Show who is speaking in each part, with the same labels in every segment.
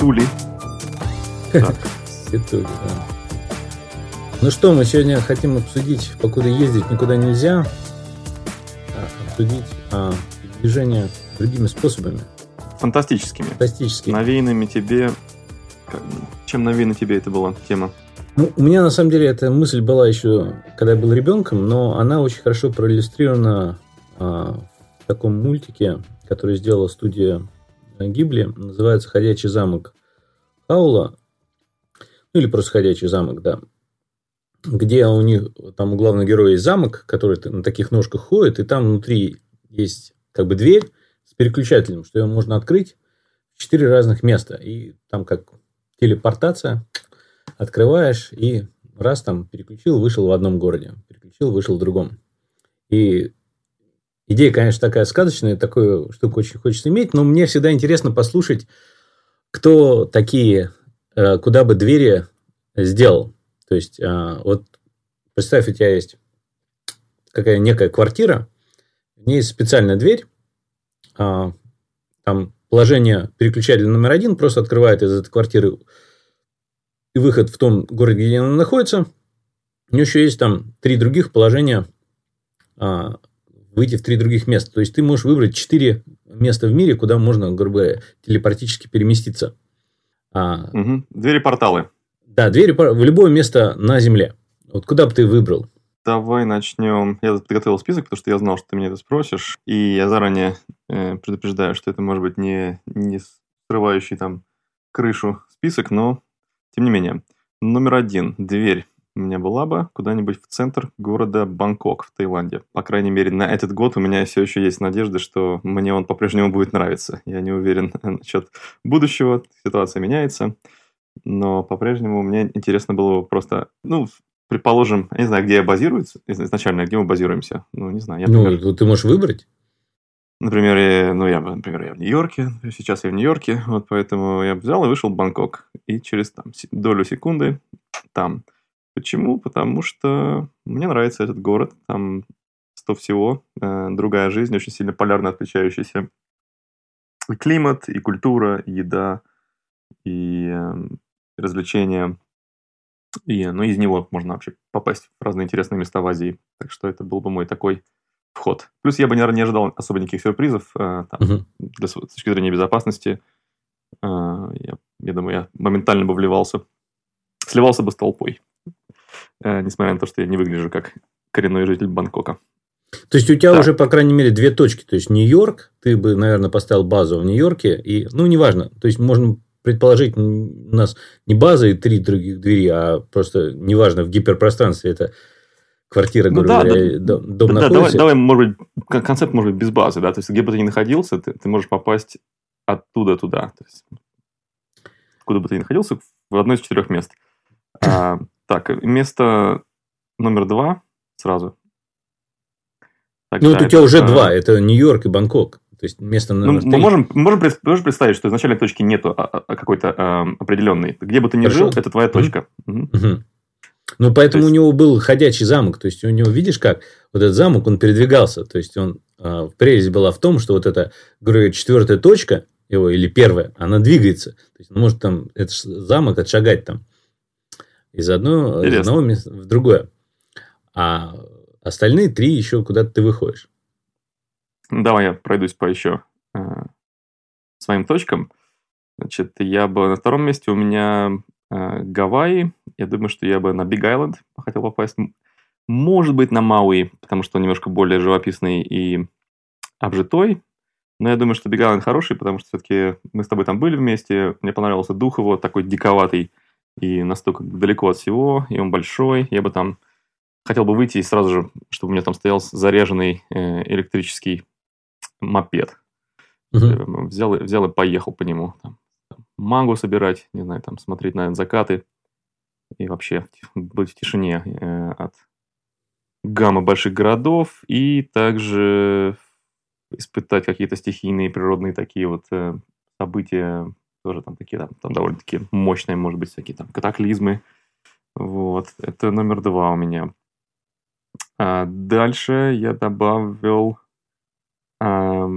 Speaker 1: Привет,
Speaker 2: Тули.
Speaker 1: Привет, Тули, да. Ну что, мы сегодня хотим обсудить, покуда ездить никуда нельзя, а, обсудить а, движение другими способами.
Speaker 2: Фантастическими.
Speaker 1: Фантастическими.
Speaker 2: Навеянными тебе... Чем навеяна тебе это была тема?
Speaker 1: Ну, у меня на самом деле эта мысль была еще, когда я был ребенком, но она очень хорошо проиллюстрирована а, в таком мультике, который сделала студия Гибли, называется «Ходячий замок Хаула», ну или просто «Ходячий замок», да, где у них, там у главного героя есть замок, который на таких ножках ходит, и там внутри есть как бы дверь с переключателем, что ее можно открыть в четыре разных места, и там как телепортация – открываешь и раз там переключил, вышел в одном городе, переключил, вышел в другом. И идея, конечно, такая сказочная, такую штуку очень хочется иметь, но мне всегда интересно послушать, кто такие, э, куда бы двери сделал. То есть, э, вот представь, у тебя есть какая некая квартира, в ней специальная дверь, а, там положение переключателя номер один просто открывает из этой квартиры и выход в том городе, где она находится. У нее еще есть там три других положения а, выйти в три других места. То есть ты можешь выбрать четыре места в мире, куда можно, грубо говоря, телепатически переместиться.
Speaker 2: А, угу. Двери-порталы.
Speaker 1: Да, двери в любое место на Земле. Вот куда бы ты выбрал?
Speaker 2: Давай начнем. Я подготовил список, потому что я знал, что ты меня это спросишь. И я заранее э, предупреждаю, что это может быть не, не срывающий там крышу список, но тем не менее, номер один. Дверь у меня была бы куда-нибудь в центр города Бангкок в Таиланде. По крайней мере, на этот год у меня все еще есть надежда, что мне он по-прежнему будет нравиться. Я не уверен насчет будущего, ситуация меняется. Но по-прежнему мне интересно было просто, ну, предположим, я не знаю, где я базируюсь изначально, где мы базируемся. Ну, не знаю. Я,
Speaker 1: ну, например... ты можешь выбрать.
Speaker 2: Например, я, ну, я, например, я в Нью-Йорке, сейчас я в Нью-Йорке, вот поэтому я взял и вышел в Бангкок. И через там, долю секунды там. Почему? Потому что мне нравится этот город, там сто всего, э, другая жизнь, очень сильно полярно отличающаяся. И климат, и культура, и еда, и э, развлечения. И, ну, из него можно вообще попасть в разные интересные места в Азии. Так что это был бы мой такой вход. Плюс я бы, наверное, не ожидал особо никаких сюрпризов э, там, угу. для, с точки зрения безопасности. Э, я, я думаю, я моментально бы вливался, сливался бы с толпой, несмотря на то, что я не выгляжу как коренной житель Бангкока.
Speaker 1: То есть у тебя да. уже, по крайней мере, две точки. То есть Нью-Йорк, ты бы, наверное, поставил базу в Нью-Йорке, и, ну, неважно. То есть можно предположить, у нас не база и три других двери, а просто, неважно, в гиперпространстве это квартира, ну, да, говоря, да, дом да, находится.
Speaker 2: Давай, давай, может быть, концепт может быть без базы, да, то есть где бы ты ни находился, ты, ты можешь попасть оттуда туда, то есть куда бы ты ни находился, в одно из четырех мест. А, так, место номер два сразу.
Speaker 1: Тогда ну, вот у тебя уже два, это Нью-Йорк и Бангкок. То есть место
Speaker 2: номер ну, Мы можем, можем, можем представить, что изначально точки нету а, а, какой-то э, определенной. Где бы ты ни Хорошо. жил, это твоя точка.
Speaker 1: Угу. Ну, поэтому есть... у него был ходячий замок. То есть, у него, видишь, как вот этот замок, он передвигался. То есть, он э, прелесть была в том, что вот эта, говорю, четвертая точка его, или первая, она двигается. То есть, он может там, этот замок отшагать там из, одной, из одного места в другое. А остальные три еще куда-то ты выходишь.
Speaker 2: Давай я пройдусь по еще э, своим точкам. Значит, я бы на втором месте у меня Э, Гавайи. Я думаю, что я бы на Big Island хотел попасть. Может быть, на Мауи, потому что он немножко более живописный и обжитой. Но я думаю, что Big Island хороший, потому что все-таки мы с тобой там были вместе. Мне понравился дух его, такой диковатый и настолько далеко от всего, и он большой. Я бы там хотел бы выйти и сразу же, чтобы у меня там стоял заряженный э, электрический мопед. Угу. Взял, взял и поехал по нему. Там, мангу собирать, не знаю, там смотреть на закаты и вообще быть в тишине э, от гаммы больших городов и также испытать какие-то стихийные природные такие вот э, события, тоже там такие, там, там довольно-таки мощные, может быть, всякие там катаклизмы. Вот, это номер два у меня. А дальше я добавил а,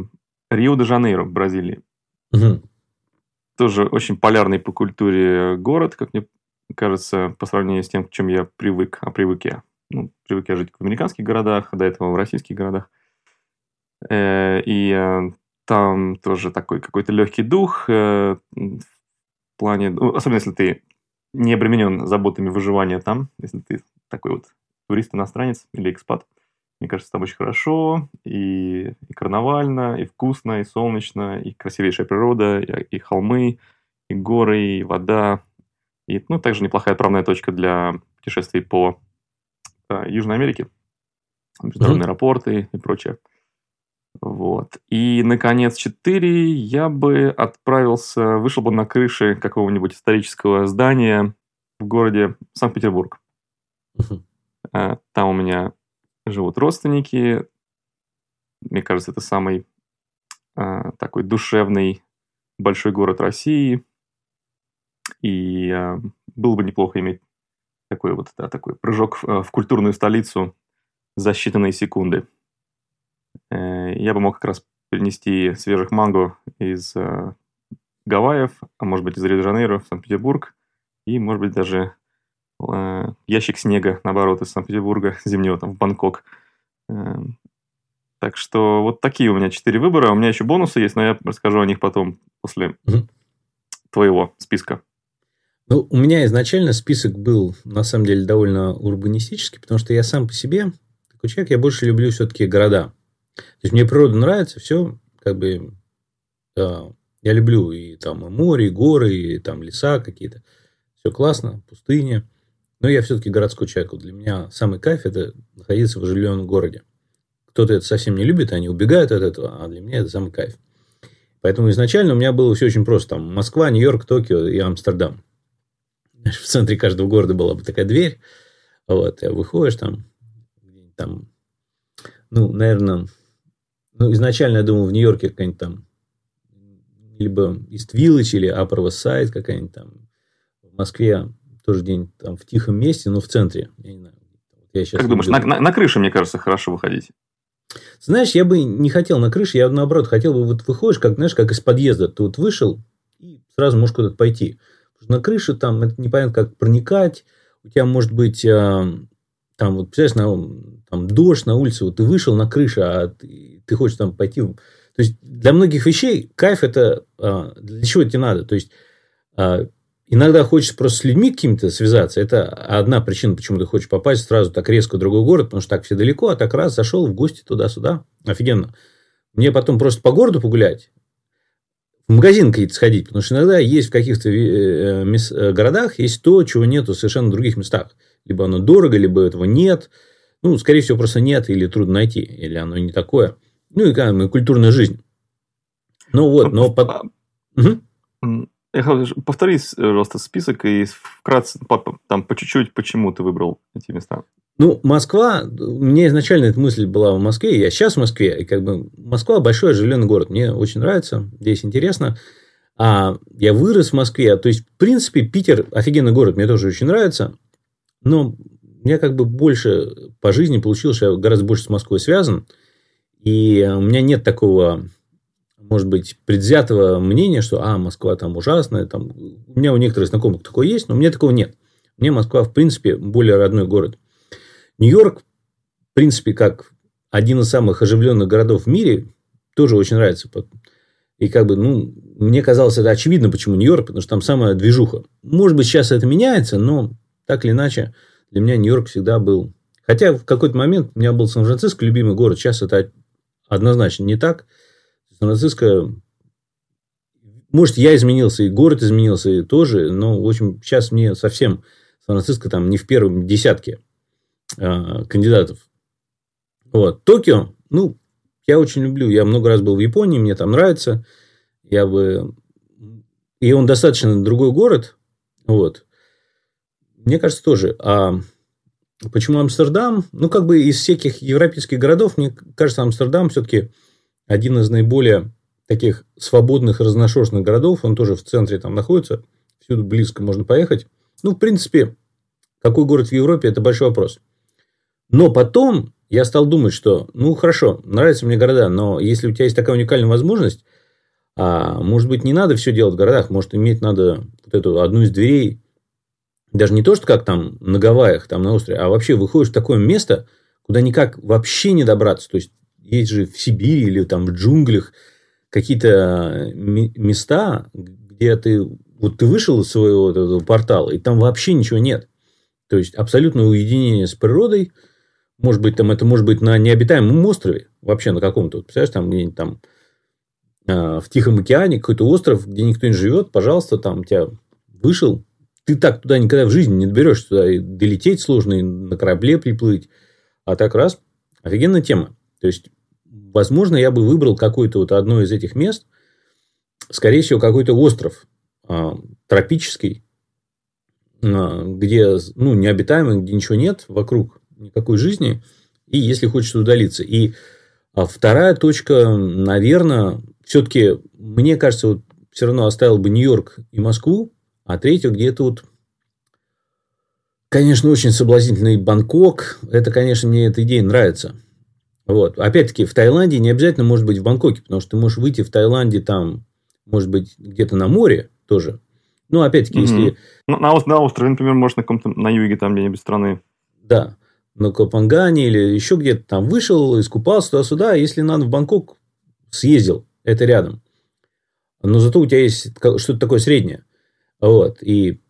Speaker 2: Рио-де-Жанейро в Бразилии.
Speaker 1: Мгм.
Speaker 2: Тоже очень полярный по культуре город, как мне кажется, по сравнению с тем, к чем я привык. А привык я. Ну, привык я жить в американских городах, а до этого в российских городах. Э, И э, там тоже такой какой-то легкий дух э, в плане... ну, особенно если ты не обременен заботами выживания там, если ты такой вот турист-иностранец или экспат. Мне кажется, там очень хорошо, и, и карнавально, и вкусно, и солнечно, и красивейшая природа, и, и холмы, и горы, и вода. И, ну, также неплохая отправная точка для путешествий по э, Южной Америке. Международные аэропорты и прочее. Вот. И, наконец, 4 я бы отправился, вышел бы на крыше какого-нибудь исторического здания в городе Санкт-Петербург. Э, Там у меня живут родственники. Мне кажется, это самый э, такой душевный большой город России. И э, было бы неплохо иметь такой вот, да, такой прыжок в, в культурную столицу за считанные секунды. Э, Я бы мог как раз принести свежих манго из э, Гавайев, а может быть из Рио-де-Жанейро в Санкт-Петербург, и, может быть, даже э, ящик снега, наоборот, из Санкт-Петербурга зимнего там в Бангкок. Э, Так что вот такие у меня четыре выбора. У меня еще бонусы есть, но я расскажу о них потом после
Speaker 1: Мгм.
Speaker 2: твоего списка.
Speaker 1: Ну, у меня изначально список был, на самом деле, довольно урбанистический, потому что я сам по себе такой человек, я больше люблю все-таки города. То есть, мне природа нравится, все, как бы, да, я люблю и там и море, и горы, и там леса какие-то. Все классно, пустыня. Но я все-таки городской человек. Вот для меня самый кайф – это находиться в оживленном городе. Кто-то это совсем не любит, они убегают от этого, а для меня это самый кайф. Поэтому изначально у меня было все очень просто. Там Москва, Нью-Йорк, Токио и Амстердам. В центре каждого города была бы такая дверь. Вот, выходишь там, там, ну, наверное, ну, изначально, я думал, в Нью-Йорке какая-нибудь там либо East Village или Upper West Side какая-нибудь там. В Москве тоже где-нибудь там в тихом месте, но в центре. Я не знаю. Я сейчас
Speaker 2: Как думаешь, на, на- на крыше, мне кажется, хорошо выходить?
Speaker 1: знаешь, я бы не хотел на крыше, я наоборот хотел бы, вот выходишь, как, знаешь, как из подъезда, ты вот вышел и сразу можешь куда-то пойти. Потому что на крыше там это непонятно, как проникать, у тебя может быть а, там, вот, представляешь, на, там дождь на улице, вот ты вышел на крышу, а ты, ты хочешь там пойти. То есть, для многих вещей кайф это а, для чего тебе надо? То есть, а, иногда хочется просто с людьми какими-то связаться. Это одна причина, почему ты хочешь попасть сразу так резко в другой город, потому что так все далеко, а так раз зашел в гости туда-сюда. Офигенно. Мне потом просто по городу погулять, в магазин какие-то сходить, потому что иногда есть в каких-то э, мес- э, городах есть то, чего нету совершенно в других местах. Либо оно дорого, либо этого нет. Ну, скорее всего, просто нет или трудно найти, или оно не такое. Ну, и, бы, культурная жизнь. Ну, вот, но...
Speaker 2: Я хочу, повтори, пожалуйста, список и вкратце, по- по- там, по чуть-чуть, почему ты выбрал эти места.
Speaker 1: Ну, Москва, меня изначально эта мысль была в Москве, я сейчас в Москве, и как бы Москва большой оживленный город, мне очень нравится, здесь интересно. А я вырос в Москве, то есть, в принципе, Питер офигенный город, мне тоже очень нравится, но мне как бы больше по жизни получилось, что я гораздо больше с Москвой связан, и у меня нет такого, может быть, предвзятого мнения, что, а, Москва там ужасная, там, у меня у некоторых знакомых такое есть, но у меня такого нет. Мне Москва, в принципе, более родной город. Нью-Йорк, в принципе, как один из самых оживленных городов в мире, тоже очень нравится. И как бы, ну, мне казалось, это очевидно, почему Нью-Йорк, потому что там самая движуха. Может быть, сейчас это меняется, но так или иначе, для меня Нью-Йорк всегда был... Хотя в какой-то момент у меня был Сан-Франциско любимый город, сейчас это однозначно не так. Сан-Франциско... Может, я изменился, и город изменился и тоже, но, в общем, сейчас мне совсем Сан-Франциско там не в первом десятке э, кандидатов. Вот. Токио, ну, я очень люблю. Я много раз был в Японии, мне там нравится. Я бы... И он достаточно другой город. Вот. Мне кажется, тоже. А почему Амстердам? Ну, как бы из всяких европейских городов, мне кажется, Амстердам все-таки один из наиболее таких свободных, разношерстных городов. Он тоже в центре там находится. Всюду близко можно поехать. Ну, в принципе, какой город в Европе, это большой вопрос. Но потом я стал думать, что, ну, хорошо, нравятся мне города, но если у тебя есть такая уникальная возможность, а, может быть, не надо все делать в городах, может, иметь надо вот эту одну из дверей, даже не то, что как там на Гавайях, там на острове, а вообще выходишь в такое место, куда никак вообще не добраться. То есть, есть же в Сибири или там в джунглях какие-то места, где ты вот ты вышел из своего портала, и там вообще ничего нет. То есть, абсолютное уединение с природой. Может быть, там это может быть на необитаемом острове, вообще на каком-то. Вот, представляешь, там где-нибудь там э, в Тихом океане какой-то остров, где никто не живет, пожалуйста, там тебя вышел. Ты так туда никогда в жизни не доберешься. Туда и долететь сложно, и на корабле приплыть. А так раз, офигенная тема. То есть, возможно, я бы выбрал какое-то вот одно из этих мест, скорее всего, какой-то остров а, тропический, а, где ну, необитаемый, где ничего нет вокруг, никакой жизни, и если хочется удалиться. И а вторая точка, наверное, все-таки, мне кажется, вот все равно оставил бы Нью-Йорк и Москву, а третью где-то вот Конечно, очень соблазнительный Бангкок. Это, конечно, мне эта идея нравится. Вот. Опять-таки, в Таиланде не обязательно может быть в Бангкоке, потому что ты можешь выйти в Таиланде там, может быть, где-то на море тоже. Ну, опять-таки, угу. если...
Speaker 2: На, на острове, например, может, на каком-то на юге, там где-нибудь страны.
Speaker 1: Да. На Копангане или еще где-то там вышел, искупался туда-сюда. Если надо в Бангкок, съездил. Это рядом. Но зато у тебя есть что-то такое среднее. Вот. И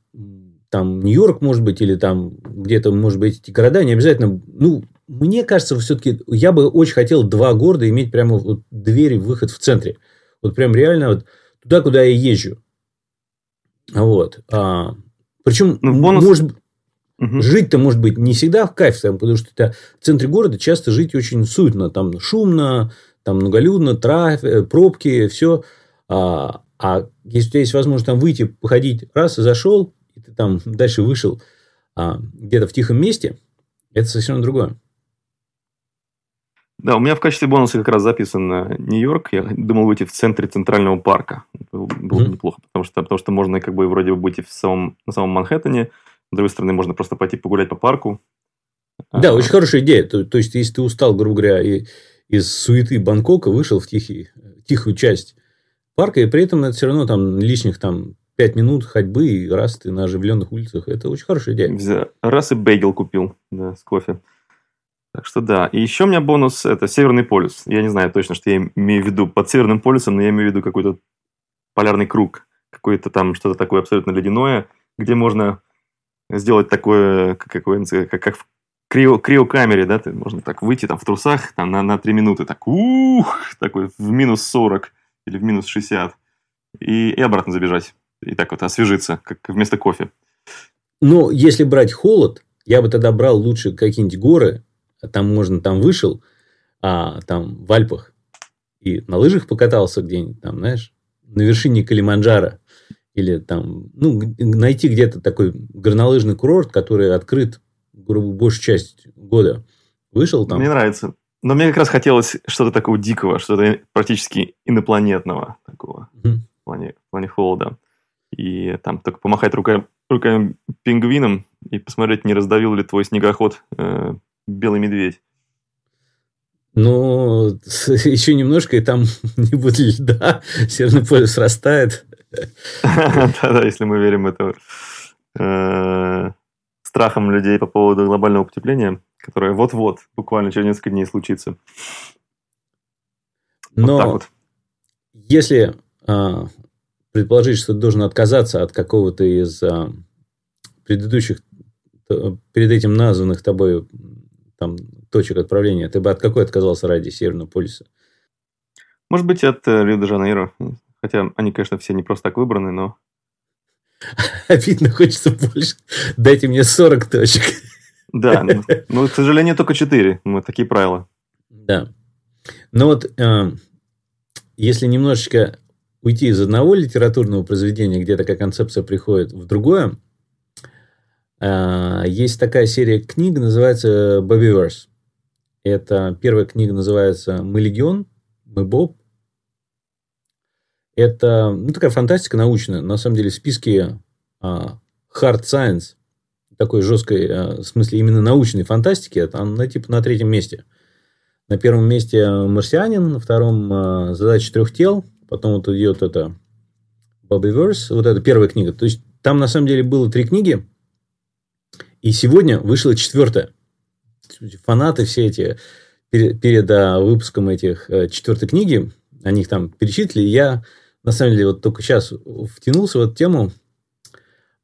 Speaker 1: там Нью-Йорк, может быть, или там где-то, может быть, эти города, не обязательно, ну, мне кажется, все-таки я бы очень хотел два города иметь прямо вот двери, выход в центре. Вот прям реально вот туда, куда я езжу. Вот. А, причем, ну, бонус... может, угу. жить-то, может быть, не всегда в кайф, там, потому что это в центре города часто жить очень суетно. Там шумно, там многолюдно, трафик, э, пробки, все. А, а если у тебя есть возможность там выйти, походить, раз и зашел, и ты там дальше вышел а, где-то в тихом месте, это совсем другое.
Speaker 2: Да, у меня в качестве бонуса как раз записан э, Нью-Йорк. Я думал выйти в центре Центрального парка. Было mm-hmm. неплохо, потому что, потому что можно как бы вроде бы быть в самом, на самом Манхэттене, с другой стороны, можно просто пойти погулять по парку.
Speaker 1: Да, а, очень хорошая идея. То, то есть, если ты устал, грубо говоря, и, из суеты Бангкока вышел в тихий, тихую часть парка, и при этом это все равно там лишних там пять минут ходьбы, и раз ты на оживленных улицах. Это очень хорошая идея.
Speaker 2: Раз и бейгел купил да, с кофе. Так что да. И еще у меня бонус – это Северный полюс. Я не знаю точно, что я имею в виду под Северным полюсом, но я имею в виду какой-то полярный круг. Какое-то там что-то такое абсолютно ледяное, где можно сделать такое, как, как, как, в крио, криокамере, да, ты, можно так выйти там в трусах там, на, на 3 минуты, так, ух, такой в минус 40 или в минус 60, и, и обратно забежать и так вот освежиться, как вместо кофе.
Speaker 1: Но если брать холод, я бы тогда брал лучше какие-нибудь горы, а там можно, там вышел, а там в Альпах, и на лыжах покатался где-нибудь, там, знаешь, на вершине Калиманджаро, или там, ну, найти где-то такой горнолыжный курорт, который открыт, грубо большую часть года. Вышел там.
Speaker 2: Мне нравится. Но мне как раз хотелось что-то такого дикого, что-то практически инопланетного такого mm-hmm. в, плане, в плане холода и там только помахать руками, руками пингвином и посмотреть, не раздавил ли твой снегоход э, белый медведь.
Speaker 1: Ну, еще немножко, и там не будет льда, Северный полюс растает.
Speaker 2: Да-да, если мы верим это э, страхам людей по поводу глобального потепления, которое вот-вот, буквально через несколько дней случится.
Speaker 1: Но если а, предположить, что ты должен отказаться от какого-то из а, предыдущих, перед этим названных тобой там, точек отправления, ты бы от какой отказался ради Северного полюса?
Speaker 2: Может быть, от э, Рио-де-Жанейро. Хотя они, конечно, все не просто так выбраны, но...
Speaker 1: Обидно, хочется больше. Дайте мне 40 точек.
Speaker 2: Да, но, но, к сожалению, только 4. Мы такие правила.
Speaker 1: Да. Но вот э, если немножечко уйти из одного литературного произведения, где такая концепция приходит, в другое, а, есть такая серия книг, называется Bobbyverse. Это первая книга называется «Мы легион», «Мы Боб». Это ну, такая фантастика научная. На самом деле в списке uh, hard science, такой жесткой, uh, в смысле именно научной фантастики, это она типа на третьем месте – на первом месте «Марсианин», на втором «Задача трех тел», потом вот идет это «Bobbyverse», вот это первая книга. То есть, там на самом деле было три книги, и сегодня вышла четвертая. Фанаты все эти перед, перед выпуском этих четвертой книги, они их там перечислили, я на самом деле вот только сейчас втянулся в эту тему.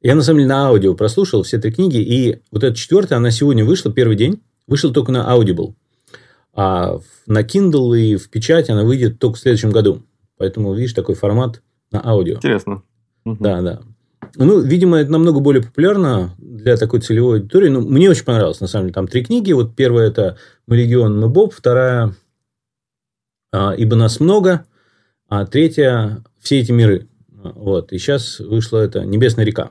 Speaker 1: Я на самом деле на аудио прослушал все три книги, и вот эта четвертая, она сегодня вышла, первый день, вышла только на Audible. А на Kindle и в печать она выйдет только в следующем году. Поэтому, видишь, такой формат на аудио.
Speaker 2: Интересно.
Speaker 1: Да, да. Ну, видимо, это намного более популярно для такой целевой аудитории. Ну, мне очень понравилось, на самом деле. Там три книги. Вот первая – это «Мы легион, мы Боб». Вторая а, «Ибо нас много». А третья все эти миры. Вот. И сейчас вышла это «Небесная река».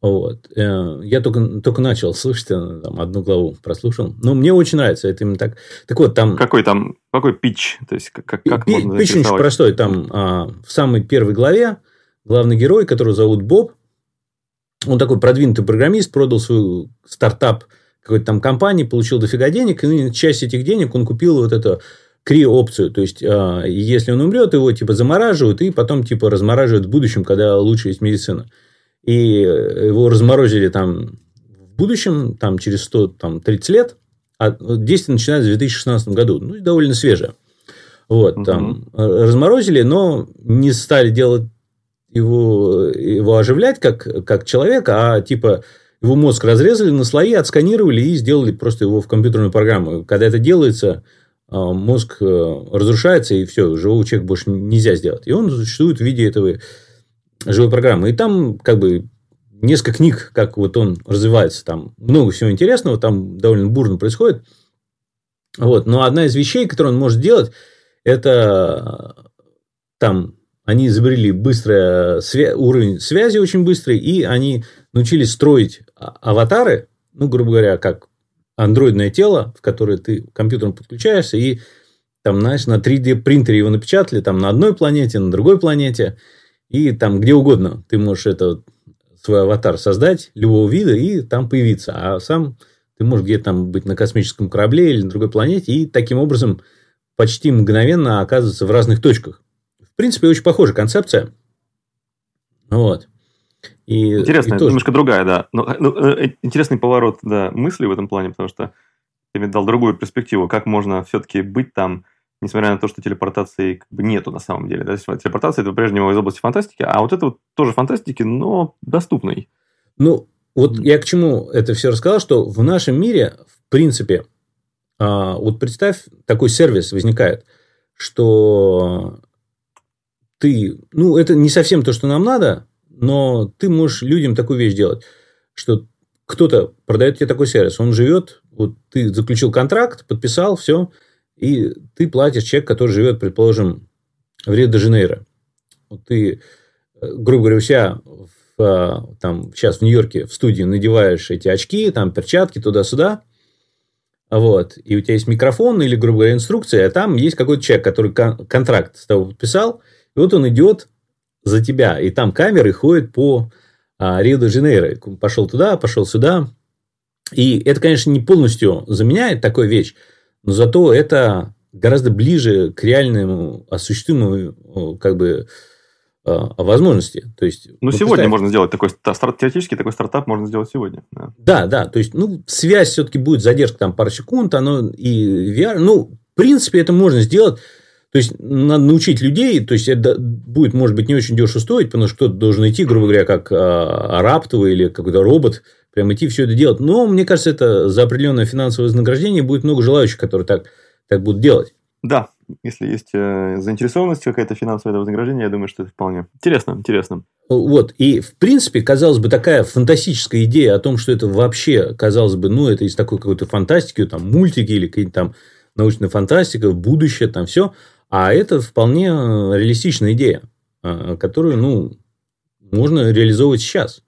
Speaker 1: Вот. Э, я только, только начал слушать, э, там, одну главу прослушал. Но мне очень нравится. Это именно так. Так вот, там...
Speaker 2: Какой там, какой пич? То есть, как, как
Speaker 1: Пи- можно Пич очень простой. Там а, в самой первой главе главный герой, которого зовут Боб, он такой продвинутый программист, продал свой стартап какой-то там компании, получил дофига денег, и часть этих денег он купил вот это кри-опцию. То есть, а, если он умрет, его типа замораживают, и потом типа размораживают в будущем, когда лучше есть медицина. И его разморозили там в будущем, там через 100, там, 30 лет, а действие начинается в 2016 году. Ну, довольно свежее. Вот, угу. там разморозили, но не стали делать его, его оживлять как, как человека, а типа его мозг разрезали на слои, отсканировали и сделали просто его в компьютерную программу. Когда это делается, мозг э, разрушается, и все, живого человека больше нельзя сделать. И он существует в виде этого живой программы. И там как бы несколько книг, как вот он развивается. Там много всего интересного, там довольно бурно происходит. Вот. Но одна из вещей, которую он может делать, это там они изобрели быстрый свя- уровень связи очень быстрый, и они научились строить а, аватары, ну, грубо говоря, как андроидное тело, в которое ты компьютером подключаешься, и там, знаешь, на 3D принтере его напечатали, там на одной планете, на другой планете, и там где угодно ты можешь это свой аватар создать любого вида и там появиться, а сам ты можешь где-то там быть на космическом корабле или на другой планете и таким образом почти мгновенно оказываться в разных точках. В принципе, очень похожая концепция. Вот.
Speaker 2: И, Интересно, и тоже... немножко другая, да. Но, ну, э, интересный поворот да, мысли в этом плане, потому что ты мне дал другую перспективу, как можно все-таки быть там, несмотря на то, что телепортации как бы нету на самом деле. Да? Телепортация это по-прежнему из области фантастики, а вот это вот тоже фантастики, но доступный.
Speaker 1: Ну, вот я к чему это все рассказал, что в нашем мире, в принципе, а, вот представь, такой сервис возникает, что ты, ну, это не совсем то, что нам надо, но ты можешь людям такую вещь делать, что кто-то продает тебе такой сервис, он живет, вот ты заключил контракт, подписал, все, и ты платишь человек, который живет, предположим, в Рио-де-Жанейро. Вот ты, э, грубо говоря, у себя в, а, там, сейчас в Нью-Йорке в студии надеваешь эти очки, там перчатки туда-сюда, вот, и у тебя есть микрофон или, грубо говоря, инструкция, а там есть какой-то человек, который кон- контракт с тобой подписал, и вот он идет за тебя. И там камеры ходят по а, Рио-де-Жанейро. Пошел туда, пошел сюда. И это, конечно, не полностью заменяет такую вещь, но зато это гораздо ближе к реальному осуществимому как бы а, возможности. То есть,
Speaker 2: ну, сегодня можно сделать такой, теоретически такой стартап можно сделать сегодня.
Speaker 1: Да, да, да то есть, ну, связь все-таки будет задержка там пару секунд, оно и VR, ну, в принципе, это можно сделать то есть, надо научить людей, то есть, это будет, может быть, не очень дешево стоить, потому что кто-то должен идти, грубо говоря, как а, или какой-то робот, прям идти все это делать. Но, мне кажется, это за определенное финансовое вознаграждение будет много желающих, которые так, так будут делать.
Speaker 2: Да, если есть э, заинтересованность какая-то финансовое вознаграждение, я думаю, что это вполне интересно, интересно.
Speaker 1: Вот, и в принципе, казалось бы, такая фантастическая идея о том, что это вообще, казалось бы, ну, это из такой какой-то фантастики, там, мультики или какие-то там научная фантастика, будущее, там все – а это вполне э, реалистичная идея, э, которую, ну, можно реализовывать сейчас.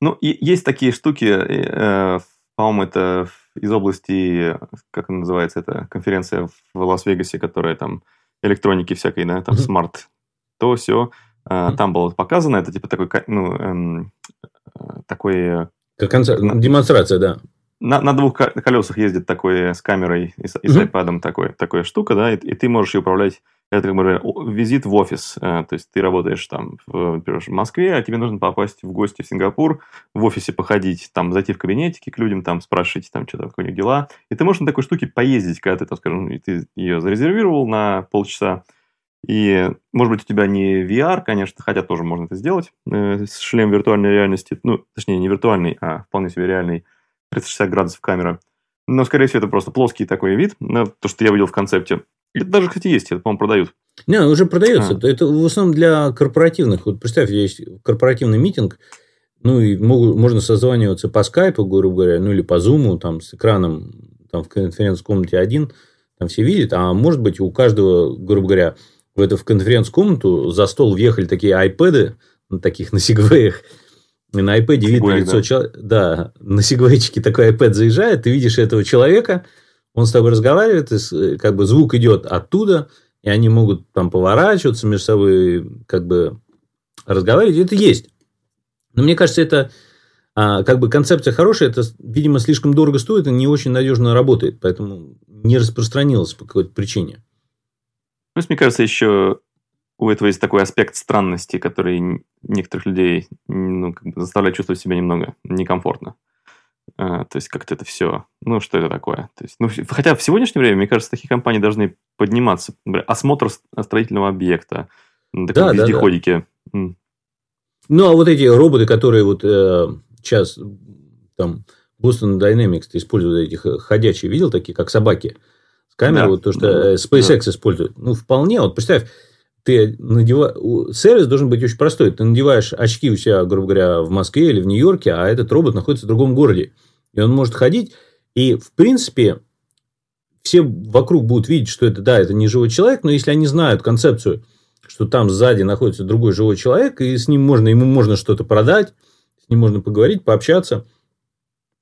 Speaker 2: Ну, и есть такие штуки, э, по-моему, это из области, как она называется, это конференция в Лас-Вегасе, которая там электроники всякой, да, там smart, то все. Там было показано, это типа такой, ну, эм, такой...
Speaker 1: Как концерт, демонстрация, да.
Speaker 2: На, на двух колесах ездит такой с камерой и с, и с iPad такой, такая штука, да, и, и ты можешь ее управлять. Это, как бы, визит в офис. Э, то есть ты работаешь там, в, например, в Москве, а тебе нужно попасть в гости в Сингапур, в офисе походить, там, зайти в кабинетики к людям, там, спрашивать, там, что-то, какие дела. И ты можешь на такой штуке поездить, когда ты, там, скажем, ты ее зарезервировал на полчаса, и, может быть, у тебя не VR, конечно, хотя тоже можно это сделать, э, шлем виртуальной реальности, ну, точнее, не виртуальный, а вполне себе реальный, 360 градусов камера. Но, скорее всего, это просто плоский такой вид, то, что я видел в концепте. Это даже, кстати, есть, это, по-моему, продают.
Speaker 1: Не, уже продается. А. Это в основном для корпоративных. Вот представь, есть корпоративный митинг, ну, и могут, можно созваниваться по скайпу, грубо говоря, ну, или по зуму, там, с экраном, там, в конференц-комнате один, там все видят, а может быть, у каждого, грубо говоря, в эту в конференц-комнату за стол въехали такие айпэды, на таких на сегвеях, и на iPad видно лицо да. человека. Да, на сегвейчике такой iPad заезжает, ты видишь этого человека, он с тобой разговаривает, и как бы звук идет оттуда, и они могут там поворачиваться между собой, как бы разговаривать. Это есть. Но мне кажется, это а, как бы концепция хорошая, это, видимо, слишком дорого стоит и не очень надежно работает, поэтому не распространилось по какой-то причине.
Speaker 2: Ну, мне кажется, еще у этого есть такой аспект странности, который некоторых людей ну, как бы заставляет чувствовать себя немного некомфортно. А, то есть как-то это все, ну что это такое? То есть, ну, хотя в сегодняшнее время, мне кажется, такие компании должны подниматься. Например, осмотр строительного объекта, да, вездеходике. Да, да.
Speaker 1: Ну, а вот эти роботы, которые вот э, сейчас там Boston Dynamics используют этих э, ходячие, видел такие, как собаки? камеру, да, вот то, что да, SpaceX да. использует. Ну, вполне. Вот представь, ты надеваешь... Сервис должен быть очень простой. Ты надеваешь очки у себя, грубо говоря, в Москве или в Нью-Йорке, а этот робот находится в другом городе. И он может ходить. И, в принципе, все вокруг будут видеть, что это, да, это не живой человек, но если они знают концепцию, что там сзади находится другой живой человек, и с ним можно, ему можно что-то продать, с ним можно поговорить, пообщаться,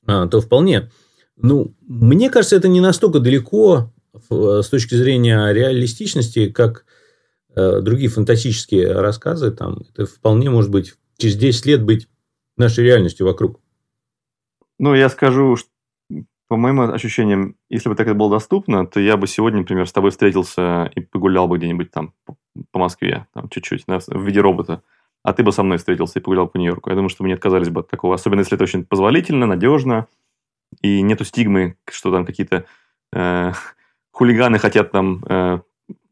Speaker 1: а, то вполне. Ну, мне кажется, это не настолько далеко Э, с точки зрения реалистичности, как другие фантастические рассказы, там, это вполне может быть через 10 лет быть нашей реальностью вокруг.
Speaker 2: Ну, я скажу, что, по моим ощущениям, если бы так это было доступно, то я бы сегодня, например, с тобой встретился и погулял бы где-нибудь там по Москве, там чуть-чуть, в виде робота. А ты бы со мной встретился и погулял по Нью-Йорку. Я думаю, что мы не отказались бы от такого. Особенно, если это очень позволительно, надежно, и нету стигмы, что там какие-то э, хулиганы хотят там э,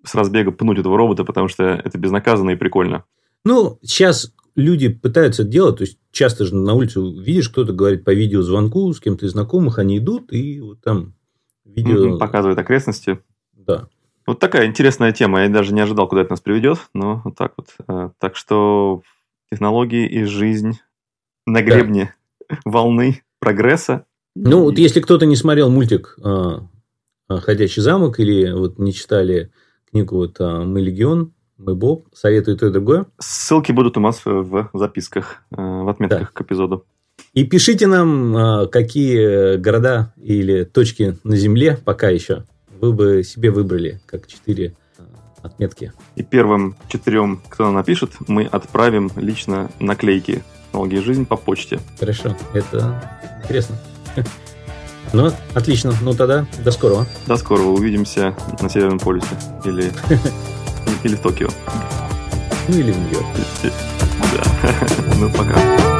Speaker 2: с разбега пнуть этого робота, потому что это безнаказанно и прикольно.
Speaker 1: Ну, сейчас люди пытаются это делать, то есть часто же на улице видишь, кто-то говорит по видеозвонку с кем-то из знакомых, они идут и вот там
Speaker 2: видео... Показывают окрестности.
Speaker 1: Да.
Speaker 2: Вот такая интересная тема. Я даже не ожидал, куда это нас приведет, но вот так вот. Э, так что технологии и жизнь на гребне да. волны прогресса.
Speaker 1: Ну, и... вот если кто-то не смотрел мультик а, «Ходячий замок» или вот не читали книгу вот а, «Мы легион», «Мы Боб», советую то и другое.
Speaker 2: Ссылки будут у нас в записках, э, в отметках да. к эпизоду.
Speaker 1: И пишите нам, а, какие города или точки на Земле пока еще вы бы себе выбрали, как четыре отметки.
Speaker 2: И первым четырем, кто нам напишет, мы отправим лично наклейки «Технологии жизнь» по почте.
Speaker 1: Хорошо, это интересно. Ну, отлично. Ну тогда до скорого.
Speaker 2: До скорого. Увидимся на Северном полюсе. Или, или в Токио.
Speaker 1: Ну или в Нью-Йорке.
Speaker 2: Да. Ну, пока.